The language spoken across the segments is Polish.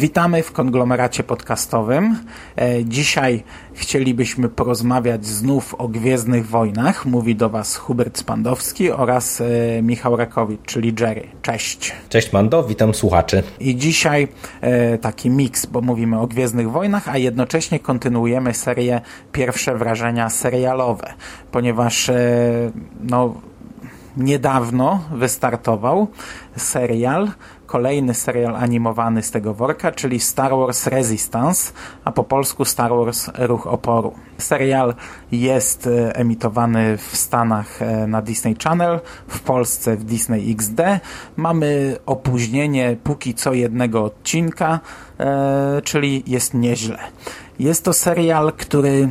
Witamy w konglomeracie podcastowym. E, dzisiaj chcielibyśmy porozmawiać znów o Gwiezdnych Wojnach. Mówi do Was Hubert Spandowski oraz e, Michał Rakowicz, czyli Jerry. Cześć. Cześć Mando, witam słuchaczy. I dzisiaj e, taki miks, bo mówimy o Gwiezdnych Wojnach, a jednocześnie kontynuujemy serię Pierwsze Wrażenia serialowe, ponieważ no, niedawno wystartował serial kolejny serial animowany z tego worka, czyli Star Wars Resistance, a po polsku Star Wars Ruch Oporu. Serial jest e, emitowany w Stanach e, na Disney Channel, w Polsce w Disney XD. Mamy opóźnienie póki co jednego odcinka, e, czyli jest nieźle. Jest to serial, który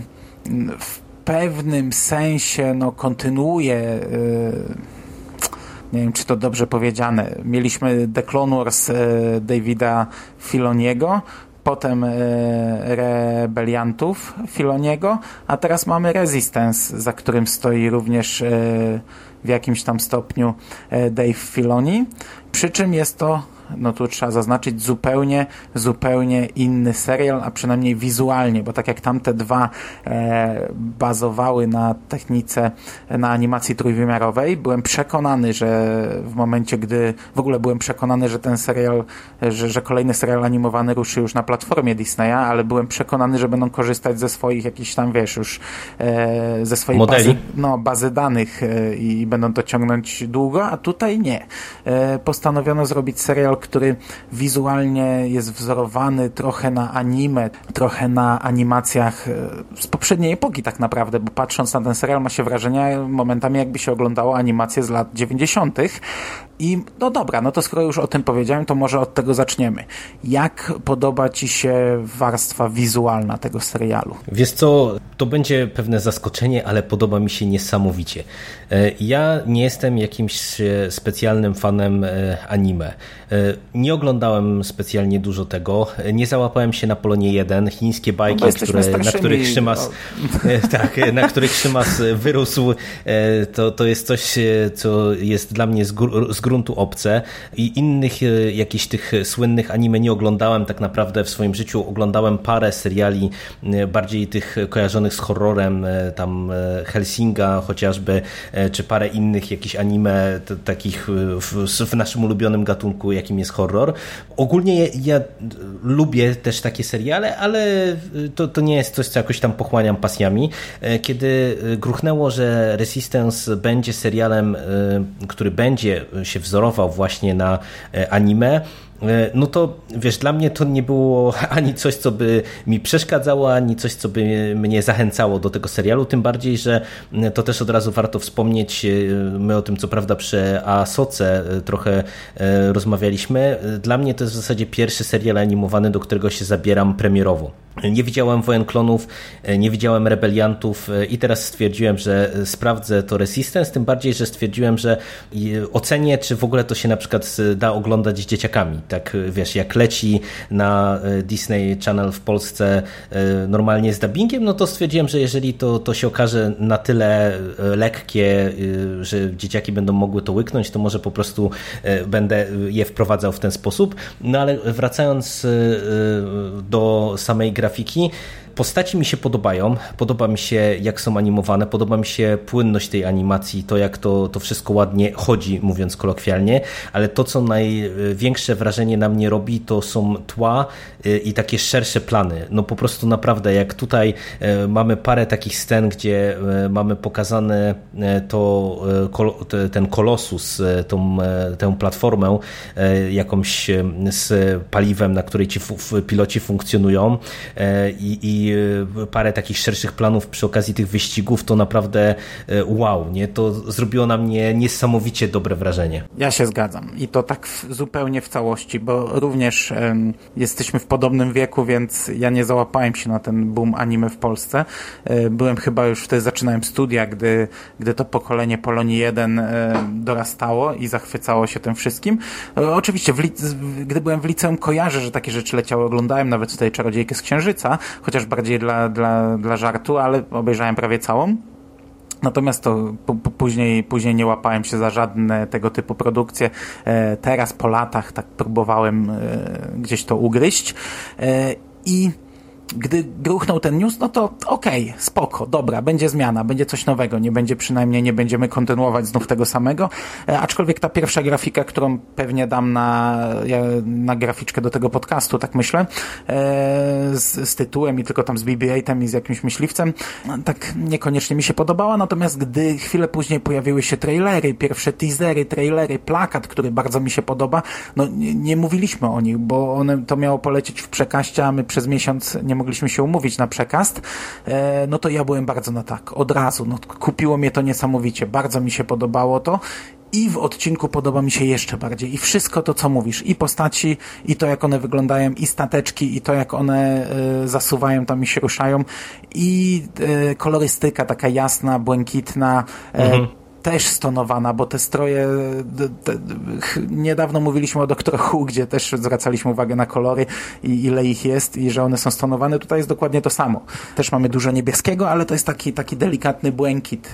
w pewnym sensie no, kontynuuje nie wiem czy to dobrze powiedziane, mieliśmy The Clone Wars e, Davida Filoniego, potem e, Rebeliantów Filoniego, a teraz mamy Resistance, za którym stoi również e, w jakimś tam stopniu Dave Filoni, przy czym jest to no tu trzeba zaznaczyć zupełnie, zupełnie inny serial, a przynajmniej wizualnie, bo tak jak tamte dwa e, bazowały na technice, na animacji trójwymiarowej, byłem przekonany, że w momencie, gdy w ogóle byłem przekonany, że ten serial, że, że kolejny serial animowany ruszy już na platformie Disneya, ale byłem przekonany, że będą korzystać ze swoich jakichś tam, wiesz, już e, ze swojej Modeli. bazy, no, bazy danych e, i będą to ciągnąć długo, a tutaj nie. E, postanowiono zrobić serial, który wizualnie jest wzorowany trochę na anime, trochę na animacjach e, z poprzedniej epoki tak naprawdę, bo patrząc na ten serial ma się wrażenie momentami jakby się oglądało animacje z lat 90. I no dobra, no to skoro już o tym powiedziałem, to może od tego zaczniemy. Jak podoba Ci się warstwa wizualna tego serialu? Wiesz co, to będzie pewne zaskoczenie, ale podoba mi się niesamowicie. E, ja nie jestem jakimś e, specjalnym fanem anime. Nie oglądałem specjalnie dużo tego. Nie załapałem się na Polonie 1. Chińskie bajki, no które, na których Szymas, no. tak, na których Szymas wyrósł, e, to, to jest coś, e, co jest dla mnie z, gr z gruntu obce. I innych e, jakichś tych słynnych anime nie oglądałem tak naprawdę w swoim życiu. Oglądałem parę seriali bardziej tych kojarzonych z horrorem, tam Helsinga chociażby, czy parę innych jakichś anime takich w, w naszym ulubionym gatunku, jakim jest horror. Ogólnie ja lubię też takie seriale, ale to, to nie jest coś, co jakoś tam pochłaniam pasjami. E, kiedy gruchnęło, że Resistance będzie serialem, e, który będzie się wzorował właśnie na e, anime, E, no to wiesz, dla mnie to nie było ani coś, co by mi przeszkadzało, ani coś, co by mnie zachęcało do tego serialu, tym bardziej, że to też od razu warto wspomnieć, e, my o tym co prawda przy Asoce e, trochę rozmawialiśmy, dla mnie to jest w zasadzie pierwszy serial animowany, do którego się zabieram premierowo. Nie widziałem Wojen Klonów, nie widziałem Rebeliantów i teraz stwierdziłem, że sprawdzę to Resistance, tym bardziej, że stwierdziłem, że ocenię, czy w ogóle to się na przykład da oglądać z dzieciakami tak wiesz, jak leci na e, Disney Channel w Polsce e, normalnie z dubbingiem, no to stwierdziłem, że jeżeli to, to się okaże na tyle e, lekkie, że dzieciaki będą mogły to łyknąć, to może po prostu będę je wprowadzał w ten sposób. No ale wracając do samej grafiki, Postaci mi się podobają, podoba mi się jak są animowane, podoba mi się płynność tej animacji, to jak to, to wszystko ładnie chodzi, mówiąc kolokwialnie, ale to co największe wrażenie na mnie robi to są tła y, i takie szersze plany. No po prostu naprawdę jak tutaj y, mamy parę takich scen, gdzie y, mamy pokazane to, ten kolosus, tą, tę platformę jakąś z paliwem, na której ci piloci funkcjonują i, i i parę takich szerszych planów przy okazji tych wyścigów, to naprawdę wow, nie? To zrobiło na mnie niesamowicie dobre wrażenie. Ja się zgadzam i to tak w, zupełnie w całości, bo również um, jesteśmy w podobnym wieku, więc ja nie załapałem się na ten boom anime w Polsce. E, byłem chyba już wtedy, zaczynałem studia, gdy, gdy to pokolenie Polonii 1 e, dorastało i zachwycało się tym wszystkim. E, oczywiście, w, gdy byłem w liceum, kojarzę, że takie rzeczy leciały, oglądałem nawet tutaj Czarodziejkę z Księżyca, chociaż bardziej dla, dla, dla żartu, ale obejrzałem prawie całą. Natomiast to później, później nie łapałem się za żadne tego typu produkcje. Teraz po latach tak próbowałem gdzieś to ugryźć. I gdy gruchnął ten news, no to okej, okay, spoko, dobra, będzie zmiana, będzie coś nowego, nie będzie przynajmniej, nie będziemy kontynuować znów tego samego, e, aczkolwiek ta pierwsza grafika, którą pewnie dam na, na graficzkę do tego podcastu, tak myślę, e, z, z tytułem i tylko tam z BB-8 i z jakimś myśliwcem, no, tak niekoniecznie mi się podobała, natomiast gdy chwilę później pojawiły się trailery, pierwsze teasery, trailery, plakat, który bardzo mi się podoba, no nie, nie mówiliśmy o nich, bo one, to miało polecieć w przekaście, a my przez miesiąc nie mogliśmy się umówić na przekaz, e, no to ja byłem bardzo na tak, od razu. No, kupiło mnie to niesamowicie, bardzo mi się podobało to i w odcinku podoba mi się jeszcze bardziej. I wszystko to, co mówisz. I postaci, i to, jak one wyglądają, i stateczki, i to, jak one y, zasuwają tam i się ruszają. I y, kolorystyka taka jasna, błękitna. Mhm też stonowana, bo te stroje te, niedawno mówiliśmy o Doktor Who, gdzie też zwracaliśmy uwagę na kolory i ile ich jest i że one są stonowane. Tutaj jest dokładnie to samo. Też mamy dużo niebieskiego, ale to jest taki, taki delikatny błękit.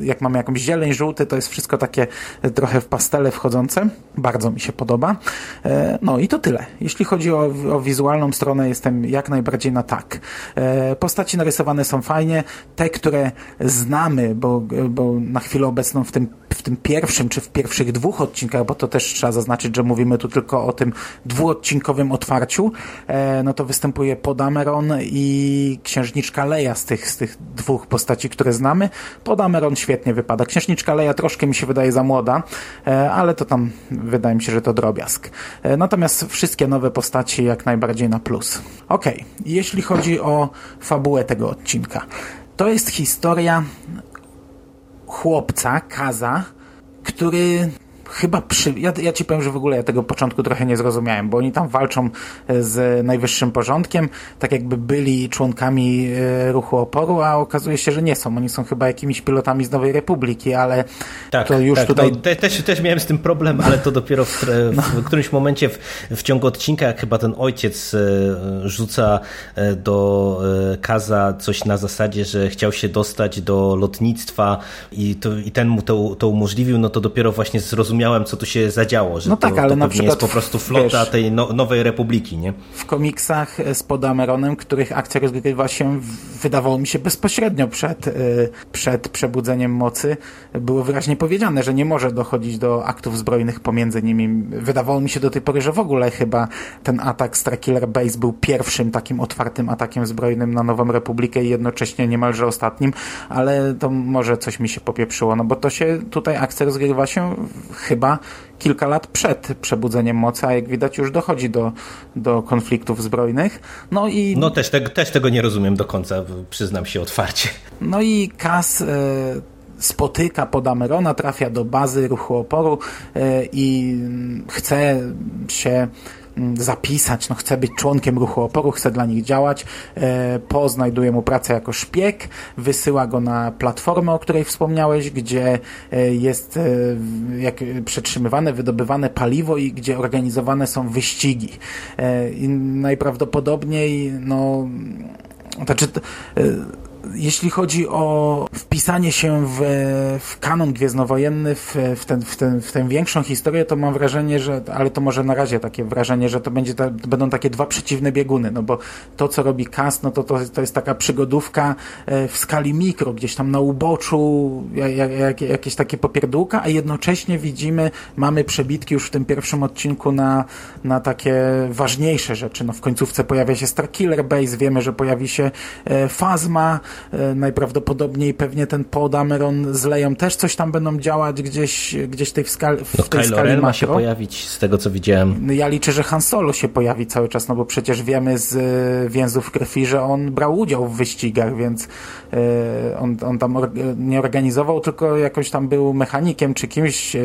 E, jak mamy jakąś zieleń, żółty, to jest wszystko takie trochę w pastele wchodzące. Bardzo mi się podoba. E, no i to tyle. Jeśli chodzi o, o wizualną stronę, jestem jak najbardziej na tak. E, postaci narysowane są fajnie. Te, które znamy, bo, bo na chwilę obecną w tym, w tym pierwszym, czy w pierwszych dwóch odcinkach, bo to też trzeba zaznaczyć, że mówimy tu tylko o tym dwuodcinkowym otwarciu, e, no to występuje Podameron i Księżniczka Leja z tych, z tych dwóch postaci, które znamy. Podameron świetnie wypada. Księżniczka Leja troszkę mi się wydaje za młoda, e, ale to tam wydaje mi się, że to drobiazg. E, natomiast wszystkie nowe postaci jak najbardziej na plus. Ok, jeśli chodzi o fabułę tego odcinka. To jest historia chłopca, Kaza, który chyba przy... Ja, ja ci powiem, że w ogóle ja tego początku trochę nie zrozumiałem, bo oni tam walczą e, z najwyższym porządkiem, tak jakby byli członkami e, ruchu oporu, a okazuje się, że nie są. Oni są chyba jakimiś pilotami z Nowej Republiki, ale tak, to już tak, tutaj... No, te, też, też miałem z tym problem, ale to dopiero w, w, no. w którymś momencie w, w, ciągu odcinka, jak chyba ten ojciec e, rzuca do Kaza coś na zasadzie, że chciał się dostać do lotnictwa i, to, i ten mu to, to umożliwił, no to dopiero właśnie zrozumiałem zrozumiałem, co tu się zadziało, że no tak, to, ale to na przykład jest po prostu flota wiesz, tej no, nowej republiki, nie? W komiksach z Podameronem, których akcja rozgrywa się, wydawało mi się bezpośrednio przed, y, przed przebudzeniem mocy, było wyraźnie powiedziane, że nie może dochodzić do aktów zbrojnych pomiędzy nimi. Wydawało mi się do tej pory, że w ogóle chyba ten atak Starkiller Base był pierwszym takim otwartym atakiem zbrojnym na Nową Republikę i jednocześnie niemalże ostatnim, ale to może coś mi się popieprzyło, no bo to się tutaj akcja rozgrywa się chyba kilka lat przed przebudzeniem mocy, a jak widać już dochodzi do, do konfliktów zbrojnych. No i... No też, te, też tego nie rozumiem do końca, przyznam się otwarcie. No i Kas... Y spotyka Podamerona, trafia do bazy ruchu oporu e, i chce się Mm, zapisać, no chce być członkiem ruchu oporu, chce dla nich działać. E, po znajduje mu pracę jako szpieg, wysyła go na platformę, o której wspomniałeś, gdzie e, jest e, jak przetrzymywane, wydobywane paliwo i gdzie organizowane są wyścigi. I najprawdopodobniej no znaczy jeśli chodzi o wpisanie się w, w kanon gwiezdnowojenny, w, w, ten, w, ten, w tę większą historię, to mam wrażenie, że, ale to może na razie takie wrażenie, że to, będzie ta, to będą takie dwa przeciwne bieguny, no bo to, co robi Cast, no to, to, to jest taka przygodówka e, w skali mikro, gdzieś tam na uboczu, jak, jak, jakieś takie popierdółka, a jednocześnie widzimy, mamy przebitki już w tym pierwszym odcinku na, na takie ważniejsze rzeczy. No w końcówce pojawia się Starkiller Base, wiemy, że pojawi się Fazma, e, najprawdopodobniej pewnie ten Paul Dameron z Leją też coś tam będą działać gdzieś, gdzieś tej w, skali, w no, tej Kylo skali Ren ma się pojawić, z tego co widziałem. No, Ja liczę, że Han Solo się pojawi cały czas, no bo przecież wiemy z e, więzów krwi, że on brał udział w wyścigach, więc e, on, on tam nie organizował, tylko jakoś tam był mechanikiem czy kimś e,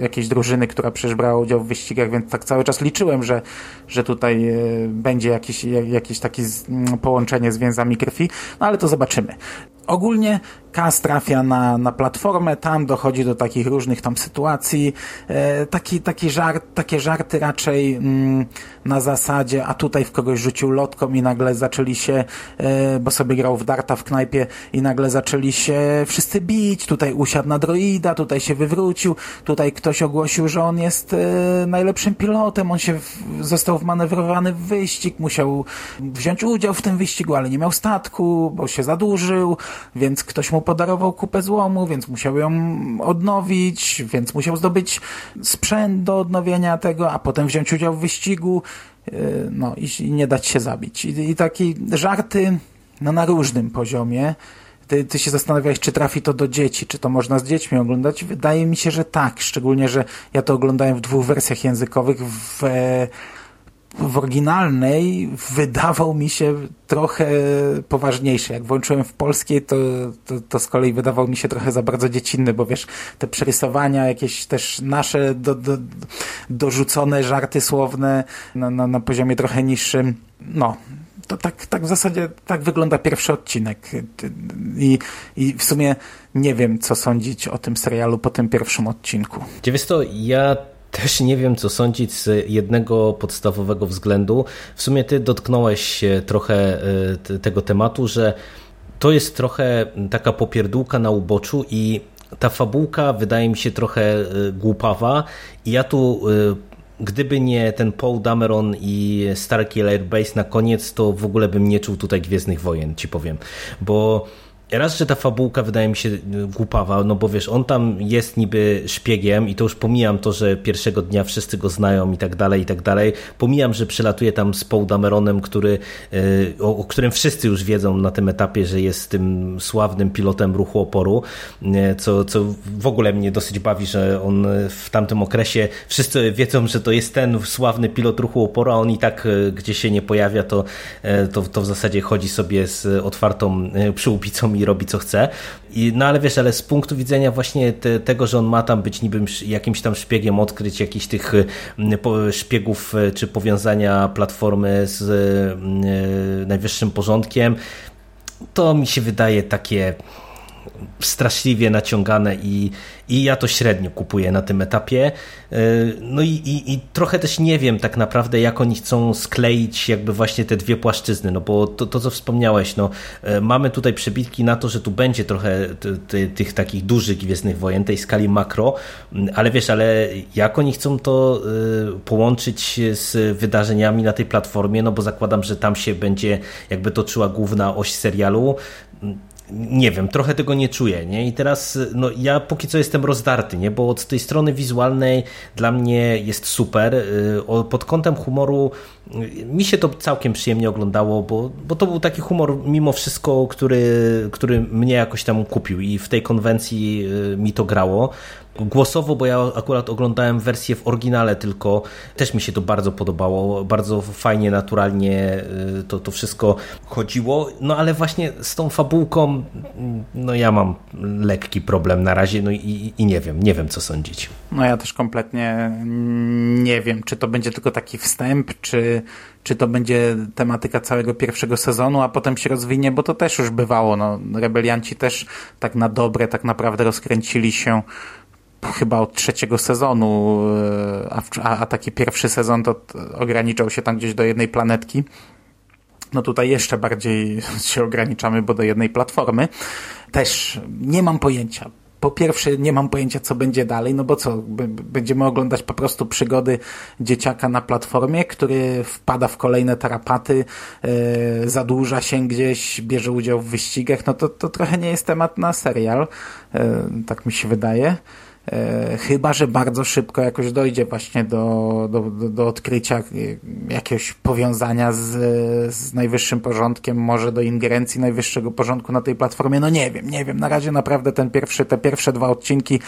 jakiejś drużyny, która przecież brała udział w wyścigach, więc tak cały czas liczyłem, że, że tutaj e, będzie jakiś, jak- jakieś takie z, mm, połączenie z więzami krwi, no ale to zobaczymy. Ogólnie Kas trafia na, na platformę, tam dochodzi do takich różnych tam sytuacji, e, taki, taki żart, takie żarty raczej mm, na zasadzie, a tutaj w kogoś rzucił lotką i nagle zaczęli się, e, bo sobie grał w darta w knajpie i nagle zaczęli się wszyscy bić, tutaj usiadł na droida, tutaj się wywrócił, tutaj ktoś ogłosił, że on jest e, najlepszym pilotem, on się został wmanewrowany w wyścig, musiał wziąć udział w tym wyścigu, ale nie miał statku, bo się zadłużył, więc ktoś mu podarował kupę złomu, więc musiał ją odnowić, więc musiał zdobyć sprzęt do odnowienia tego, a potem wziąć udział w wyścigu, no i, i nie dać się zabić. I, i takie żarty no, na różnym poziomie. Ty, ty się zastanawiałeś, czy trafi to do dzieci, czy to można z dziećmi oglądać. Wydaje mi się, że tak, szczególnie, że ja to oglądałem w dwóch wersjach językowych. W, e, w oryginalnej wydawał mi się trochę poważniejszy. Jak włączyłem w polskiej, to, to, to z kolei wydawał mi się trochę za bardzo dziecinny, bo wiesz, te przerysowania, jakieś też nasze do, do, dorzucone żarty słowne na, na, na poziomie trochę niższym. No, to tak, tak w zasadzie tak wygląda pierwszy odcinek. I, I w sumie nie wiem, co sądzić o tym serialu po tym pierwszym odcinku. Wiesz to, ja też nie wiem, co sądzić z jednego podstawowego względu. W sumie ty dotknąłeś trochę e, tego tematu, że to jest trochę taka popierdółka na uboczu i ta fabułka wydaje mi się trochę e, głupawa i ja tu e, gdyby nie ten Paul Dameron i Starkiller Base na koniec, to w ogóle bym nie czuł tutaj Gwiezdnych Wojen, ci powiem, bo Raz, że ta fabułka wydaje mi się y, głupawa, no bo wiesz, on tam jest niby szpiegiem i to już pomijam to, że pierwszego dnia wszyscy go znają i tak dalej, i tak dalej. Pomijam, że przylatuje tam z Paul Dameronem, który, y, o, o którym wszyscy już wiedzą na tym etapie, że jest tym sławnym pilotem ruchu oporu, y, co, co w ogóle mnie dosyć bawi, że on w tamtym okresie wszyscy wiedzą, że to jest ten sławny pilot ruchu oporu, a on i tak gdzie się nie pojawia, to, to, to w zasadzie chodzi sobie z otwartą przyłbicą i robi co chce. I, no ale wiesz, ale z punktu widzenia właśnie te, tego, że on ma tam być niby jakimś tam szpiegiem, odkryć jakichś tych szpiegów czy powiązania platformy z y, najwyższym porządkiem, to mi się wydaje takie straszliwie naciągane i, i ja to średnio kupuję na tym etapie. No i, i, i, trochę też nie wiem tak naprawdę, jak oni chcą skleić jakby właśnie te dwie płaszczyzny, no bo to, to co wspomniałeś, no mamy tutaj przebitki na to, że tu będzie trochę tych takich dużych Gwiezdnych Wojen, tej skali makro, ale wiesz, ale jak oni chcą to połączyć z wydarzeniami na tej platformie, no bo zakładam, że tam się będzie jakby toczyła główna oś serialu, nie wiem, trochę tego nie czuję, nie? I teraz, no ja póki co jestem rozdarty, nie? Bo od tej strony wizualnej dla mnie jest super. Pod kątem humoru mi się to całkiem przyjemnie oglądało, bo, bo to był taki humor mimo wszystko, który, który mnie jakoś tam kupił i w tej konwencji mi to grało. Głosowo, bo ja akurat oglądałem wersję w oryginale tylko, też mi się to bardzo podobało, bardzo fajnie, naturalnie to, to wszystko chodziło, no ale właśnie z tą fabułką, no ja mam lekki problem na razie, no i, i nie wiem, nie wiem co sądzić. No ja też kompletnie nie wiem, czy to będzie tylko taki wstęp, czy, czy to będzie tematyka całego pierwszego sezonu, a potem się rozwinie, bo to też już bywało. No, rebelianci też tak na dobre tak naprawdę rozkręcili się chyba od trzeciego sezonu, a, a, a taki pierwszy sezon to ograniczał się tam gdzieś do jednej planetki. No tutaj jeszcze bardziej się ograniczamy, bo do jednej platformy. Też nie mam pojęcia po pierwsze nie mam pojęcia, co będzie dalej, no bo co, będziemy oglądać po prostu przygody dzieciaka na platformie, który wpada w kolejne tarapaty, yy, zadłuża się gdzieś, bierze udział w wyścigach, no to, to trochę nie jest temat na serial, yy, tak mi się wydaje. E, chyba, że bardzo szybko jakoś dojdzie właśnie do, do, do, odkrycia jakiegoś powiązania z, z najwyższym porządkiem, może do ingerencji najwyższego porządku na tej platformie. No nie wiem, nie wiem. Na razie naprawdę ten pierwszy, te pierwsze dwa odcinki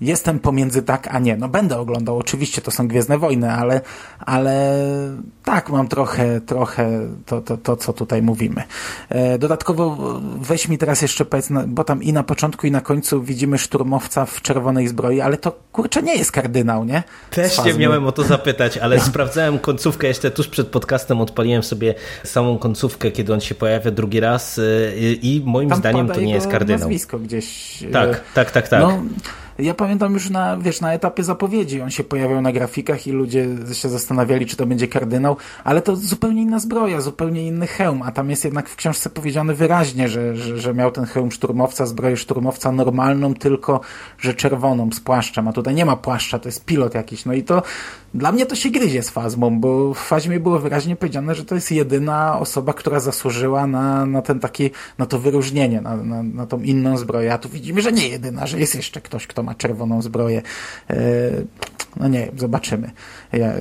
jestem pomiędzy tak, a nie. No będę oglądał, oczywiście to są Gwiezdne Wojny, ale, ale tak, mam trochę, trochę to, to, to co tutaj mówimy. E, dodatkowo weź mi teraz jeszcze powiedz, bo tam i na początku i na końcu widzimy szturmowca w czerwonej zbroi, ale to kurczę nie jest kardynał, nie? Też się miałem o to zapytać, ale no. sprawdzałem końcówkę jeszcze tuż przed podcastem, odpaliłem sobie samą końcówkę, kiedy on się pojawia drugi raz e, i moim tam zdaniem to nie jest kardynał. nazwisko gdzieś. E, tak, tak, tak, tak. No, ja pamiętam już na, wiesz, na etapie zapowiedzi. On się pojawiał na grafikach i ludzie się zastanawiali, czy to będzie kardynał, ale to zupełnie inna zbroja, zupełnie inny hełm, a tam jest jednak w książce powiedziane wyraźnie, że, że, że miał ten hełm szturmowca, zbroję szturmowca normalną, tylko że czerwoną z płaszczem, a tutaj nie ma płaszcza, to jest pilot jakiś, no i to dla mnie to się gryzie z Fazmą, bo w Fazmie było wyraźnie powiedziane, że to jest jedyna osoba, która zasłużyła na, na ten taki, na to wyróżnienie, na, na, na tą inną zbroję, a tu widzimy, że nie jedyna, że jest jeszcze ktoś, kto ma czerwoną zbroję. E, no nie wiem, zobaczymy,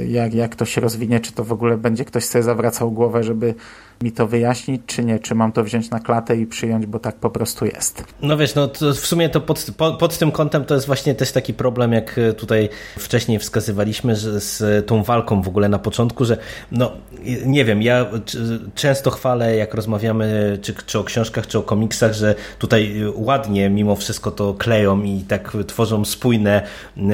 jak, jak to się rozwinie, czy to w ogóle będzie ktoś sobie zawracał głowę, żeby mi to wyjaśnić, czy nie? Czy mam to wziąć na klatę i przyjąć, bo tak po prostu jest? No wiesz, no w sumie to pod, pod, pod, tym kątem to jest właśnie też taki problem, jak tutaj wcześniej wskazywaliśmy, że z tą walką w ogóle na początku, że no nie wiem, ja często chwalę, jak rozmawiamy czy, czy o książkach, czy o komiksach, że tutaj ładnie mimo wszystko to kleją i tak tworzą spójne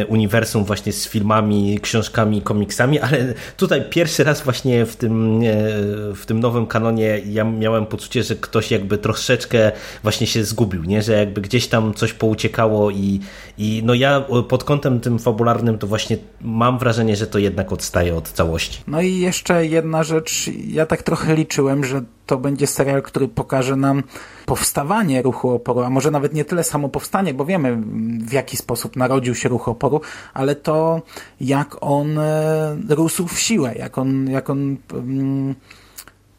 uniwersum właśnie z filmami, książkami, komiksami, ale tutaj pierwszy raz właśnie w tym, e, w tym nowym kanonie ja miałem poczucie, że ktoś jakby troszeczkę właśnie się zgubił, nie? że jakby gdzieś tam coś pouciekało i, i no ja pod kątem tym fabularnym to właśnie mam wrażenie, że to jednak odstaje od całości. No i jeszcze jedna rzecz, ja tak trochę liczyłem, że to będzie serial, który pokaże nam powstawanie ruchu oporu, a może nawet nie tyle samo powstanie, bo wiemy w jaki sposób narodził się ruch oporu, ale to jak on e, rósł w siłę, jak on, jak on mm,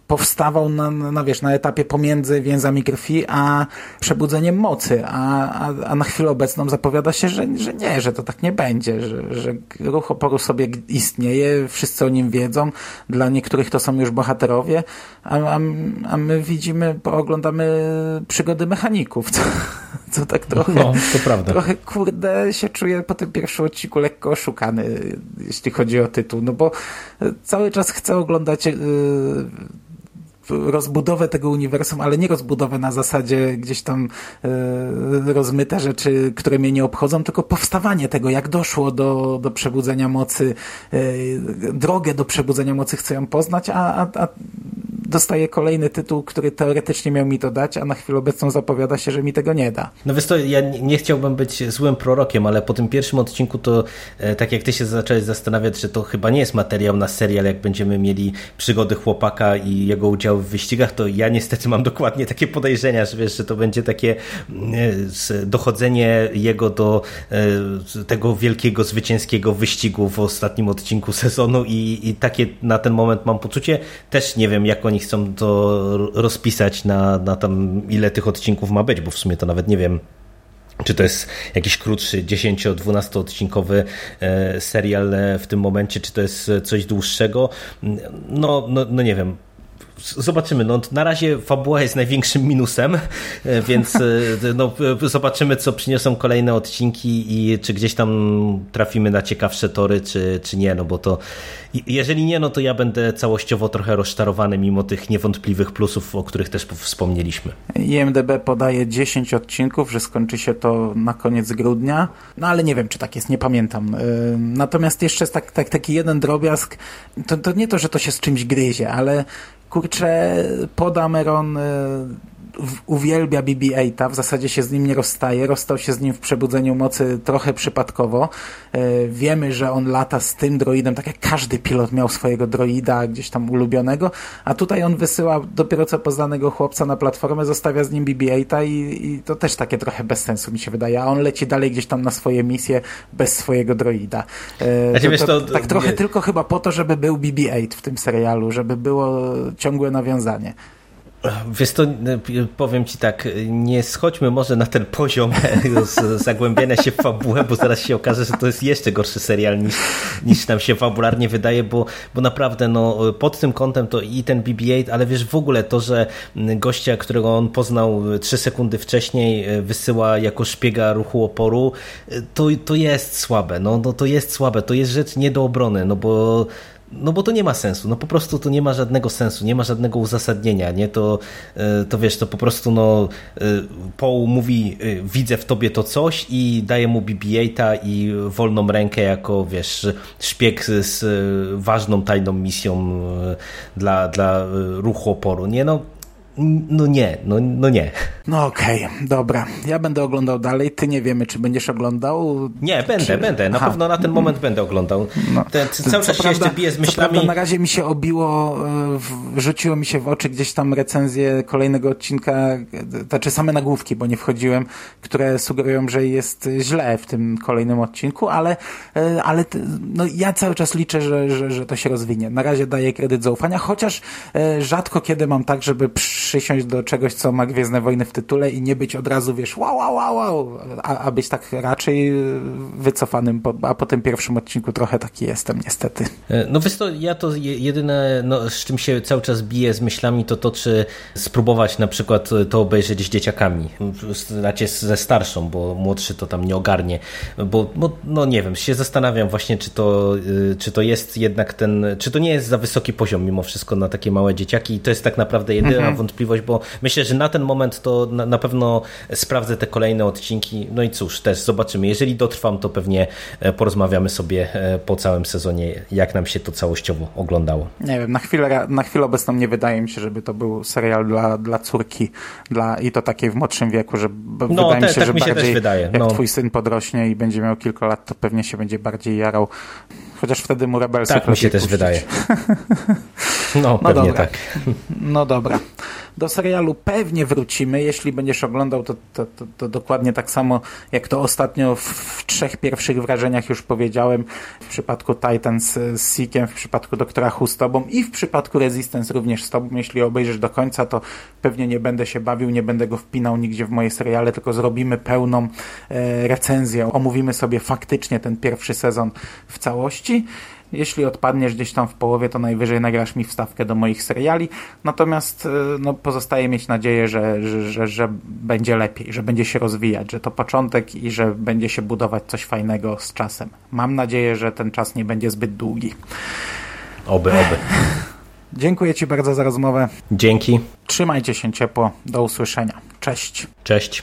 powstawał na, na, wiesz, na etapie pomiędzy więzami krwi a przebudzeniem mocy, a, a, a na chwilę obecną zapowiada się, że, że nie, że to tak nie będzie, że, że ruch oporu sobie istnieje, wszyscy o nim wiedzą, dla niektórych to są już bohaterowie, a, a, a my widzimy, oglądamy przygody mechaników, co, co tak trochę, no, to prawda. trochę kurde się czuję po tym pierwszym odcinku lekko oszukany, jeśli chodzi o tytuł, no bo cały czas chcę oglądać yy, rozbudowę tego uniwersum, ale nie rozbudowę na zasadzie gdzieś tam e, rozmyte rzeczy, które mnie nie obchodzą, tylko powstawanie tego, jak doszło do, do przebudzenia mocy, e, drogę do przebudzenia mocy chcę ją poznać, a, a, a dostaję kolejny tytuł, który teoretycznie miał mi to dać, a na chwilę obecną zapowiada się, że mi tego nie da. No wiesz to, ja nie chciałbym być złym prorokiem, ale po tym pierwszym odcinku to e, tak jak ty się zacząłeś zastanawiać, że to chyba nie jest materiał na serial, jak będziemy mieli przygody chłopaka i jego udział w wyścigach, to ja niestety mam dokładnie takie podejrzenia, że wiesz, że to będzie takie e, dochodzenie jego do e, tego wielkiego, zwycięskiego wyścigu w ostatnim odcinku sezonu i, i takie na ten moment mam poczucie. Też nie wiem, jak oni chcą to rozpisać na, na tam ile tych odcinków ma być, bo w sumie to nawet nie wiem, czy to jest jakiś krótszy 10-12 odcinkowy e, serial w tym momencie, czy to jest coś dłuższego. No, no, no nie wiem zobaczymy. No, na razie fabuła jest największym minusem, e, więc e, no, zobaczymy, co przyniosą kolejne odcinki i czy gdzieś tam trafimy na ciekawsze tory, czy, czy nie, no bo to jeżeli nie, no to ja będę całościowo trochę rozczarowany mimo tych niewątpliwych plusów, o których też wspomnieliśmy. IMDB podaje 10 odcinków, że skończy się to na koniec grudnia, no ale nie wiem, czy tak jest, nie pamiętam. E, natomiast jeszcze jest tak, tak, taki jeden drobiazg, to, to nie to, że to się z czymś gryzie, ale kurczę, Podameron uwielbia BB-8, w zasadzie się z nim nie rozstaje, rozstał się z nim w Przebudzeniu Mocy trochę przypadkowo. E, wiemy, że on lata z tym droidem, tak jak każdy pilot miał swojego droida gdzieś tam ulubionego, a tutaj on wysyła dopiero co poznanego chłopca na platformę, zostawia z nim BB-8 i, i to też takie trochę bez sensu mi się wydaje, a on leci dalej gdzieś tam na swoje misje bez swojego droida. E, to, wiesz, to, to, tak trochę nie... tylko chyba po to, żeby był BB-8 w tym serialu, żeby było ciągłe nawiązanie. Wiesz to, powiem ci tak, nie schodźmy może na ten poziom zagłębienia się w fabułę, bo zaraz się okaże, że to jest jeszcze gorszy serial niż, niż nam się fabularnie wydaje, bo, bo naprawdę no, pod tym kątem to i ten BB-8, ale wiesz w ogóle to, że gościa, którego on poznał trzy sekundy wcześniej wysyła jako szpiega ruchu oporu, to, to jest słabe, no, no to jest słabe, to jest rzecz nie do obrony, no bo no bo to nie ma sensu, no po prostu to nie ma żadnego sensu, nie ma żadnego uzasadnienia, nie, to, e, to wiesz, to po prostu no e, Paul mówi, e, widzę w tobie to coś i daje mu BB-8 i wolną rękę jako, wiesz, szpieg z ważną tajną misją dla, dla ruchu oporu, nie, no no nie, no, no nie. No okej, okay, dobra. Ja będę oglądał dalej. Ty nie wiemy, czy będziesz oglądał. Nie, będę, czy... będę. Na Aha. pewno na ten moment będę oglądał. No. Te, cały czas się jeszcze biję z myślami. Prawda, na razie mi się obiło, e, rzuciło mi się w oczy gdzieś tam recenzję kolejnego odcinka, znaczy same nagłówki, bo nie wchodziłem, które sugerują, że jest źle w tym kolejnym odcinku, ale, e, ale no, ja cały czas liczę, że, że, że to się rozwinie. Na razie daję kredyt zaufania, chociaż e, rzadko kiedy mam tak, żeby przy przysiąść do czegoś, co ma Gwiezdne Wojny w tytule i nie być od razu, wiesz, wow, wow, wow, wow a, a być tak raczej wycofanym, bo, a po tym pierwszym odcinku trochę taki jestem niestety. E, no wiesz to, ja to jedyne, no, z czym się cały czas biję z myślami, to to, czy spróbować na przykład to obejrzeć z dzieciakami, znaczy ze starszą, bo młodszy to tam nie ogarnie, bo no, no nie wiem, się zastanawiam właśnie, czy to, y, czy to jest jednak ten, czy to nie jest za wysoki poziom mimo wszystko na takie małe dzieciaki i to jest tak naprawdę jedyna mhm. wątpliwość wątpliwość, bo myślę, że na ten moment to na, na, pewno sprawdzę te kolejne odcinki. No i cóż, też zobaczymy. Jeżeli dotrwam, to pewnie e, porozmawiamy sobie e, po całym sezonie, jak nam się to całościowo oglądało. Nie wiem, na chwilę, na chwilę obecną nie wydaje mi się, żeby to był serial dla, dla córki dla, i to takiej w młodszym wieku, że no, wydaje te, mi się, tak że mi się bardziej wydaje. jak no. twój syn podrośnie i będzie miał kilka lat, to pewnie się będzie bardziej jarał. Chociaż wtedy mu rebelsy Tak mi się też puścić. wydaje. No, no pewnie dobra. tak. No dobra. Do serialu pewnie wrócimy. Jeśli będziesz oglądał, to, to, to, to dokładnie tak samo, jak to ostatnio w, w, trzech pierwszych wrażeniach już powiedziałem. W przypadku Titans z Seekiem, w przypadku Doktora Who z tobą i w przypadku Resistance również z tobą. Jeśli obejrzysz do końca, to pewnie nie będę się bawił, nie będę go wpinał nigdzie w moje seriale, tylko zrobimy pełną e, recenzję. Omówimy sobie faktycznie ten pierwszy sezon w całości. Jeśli odpadniesz gdzieś tam w połowie, to najwyżej nagrasz mi wstawkę do moich seriali. Natomiast e, no, pozostaje mieć nadzieję, że, że, że, że będzie lepiej, że będzie się rozwijać, że to początek i że będzie się budować coś fajnego z czasem. Mam nadzieję, że ten czas nie będzie zbyt długi. Oby, oby. Dziękuję Ci bardzo za rozmowę. Dzięki. Trzymajcie się ciepło. Do usłyszenia. Cześć. Cześć.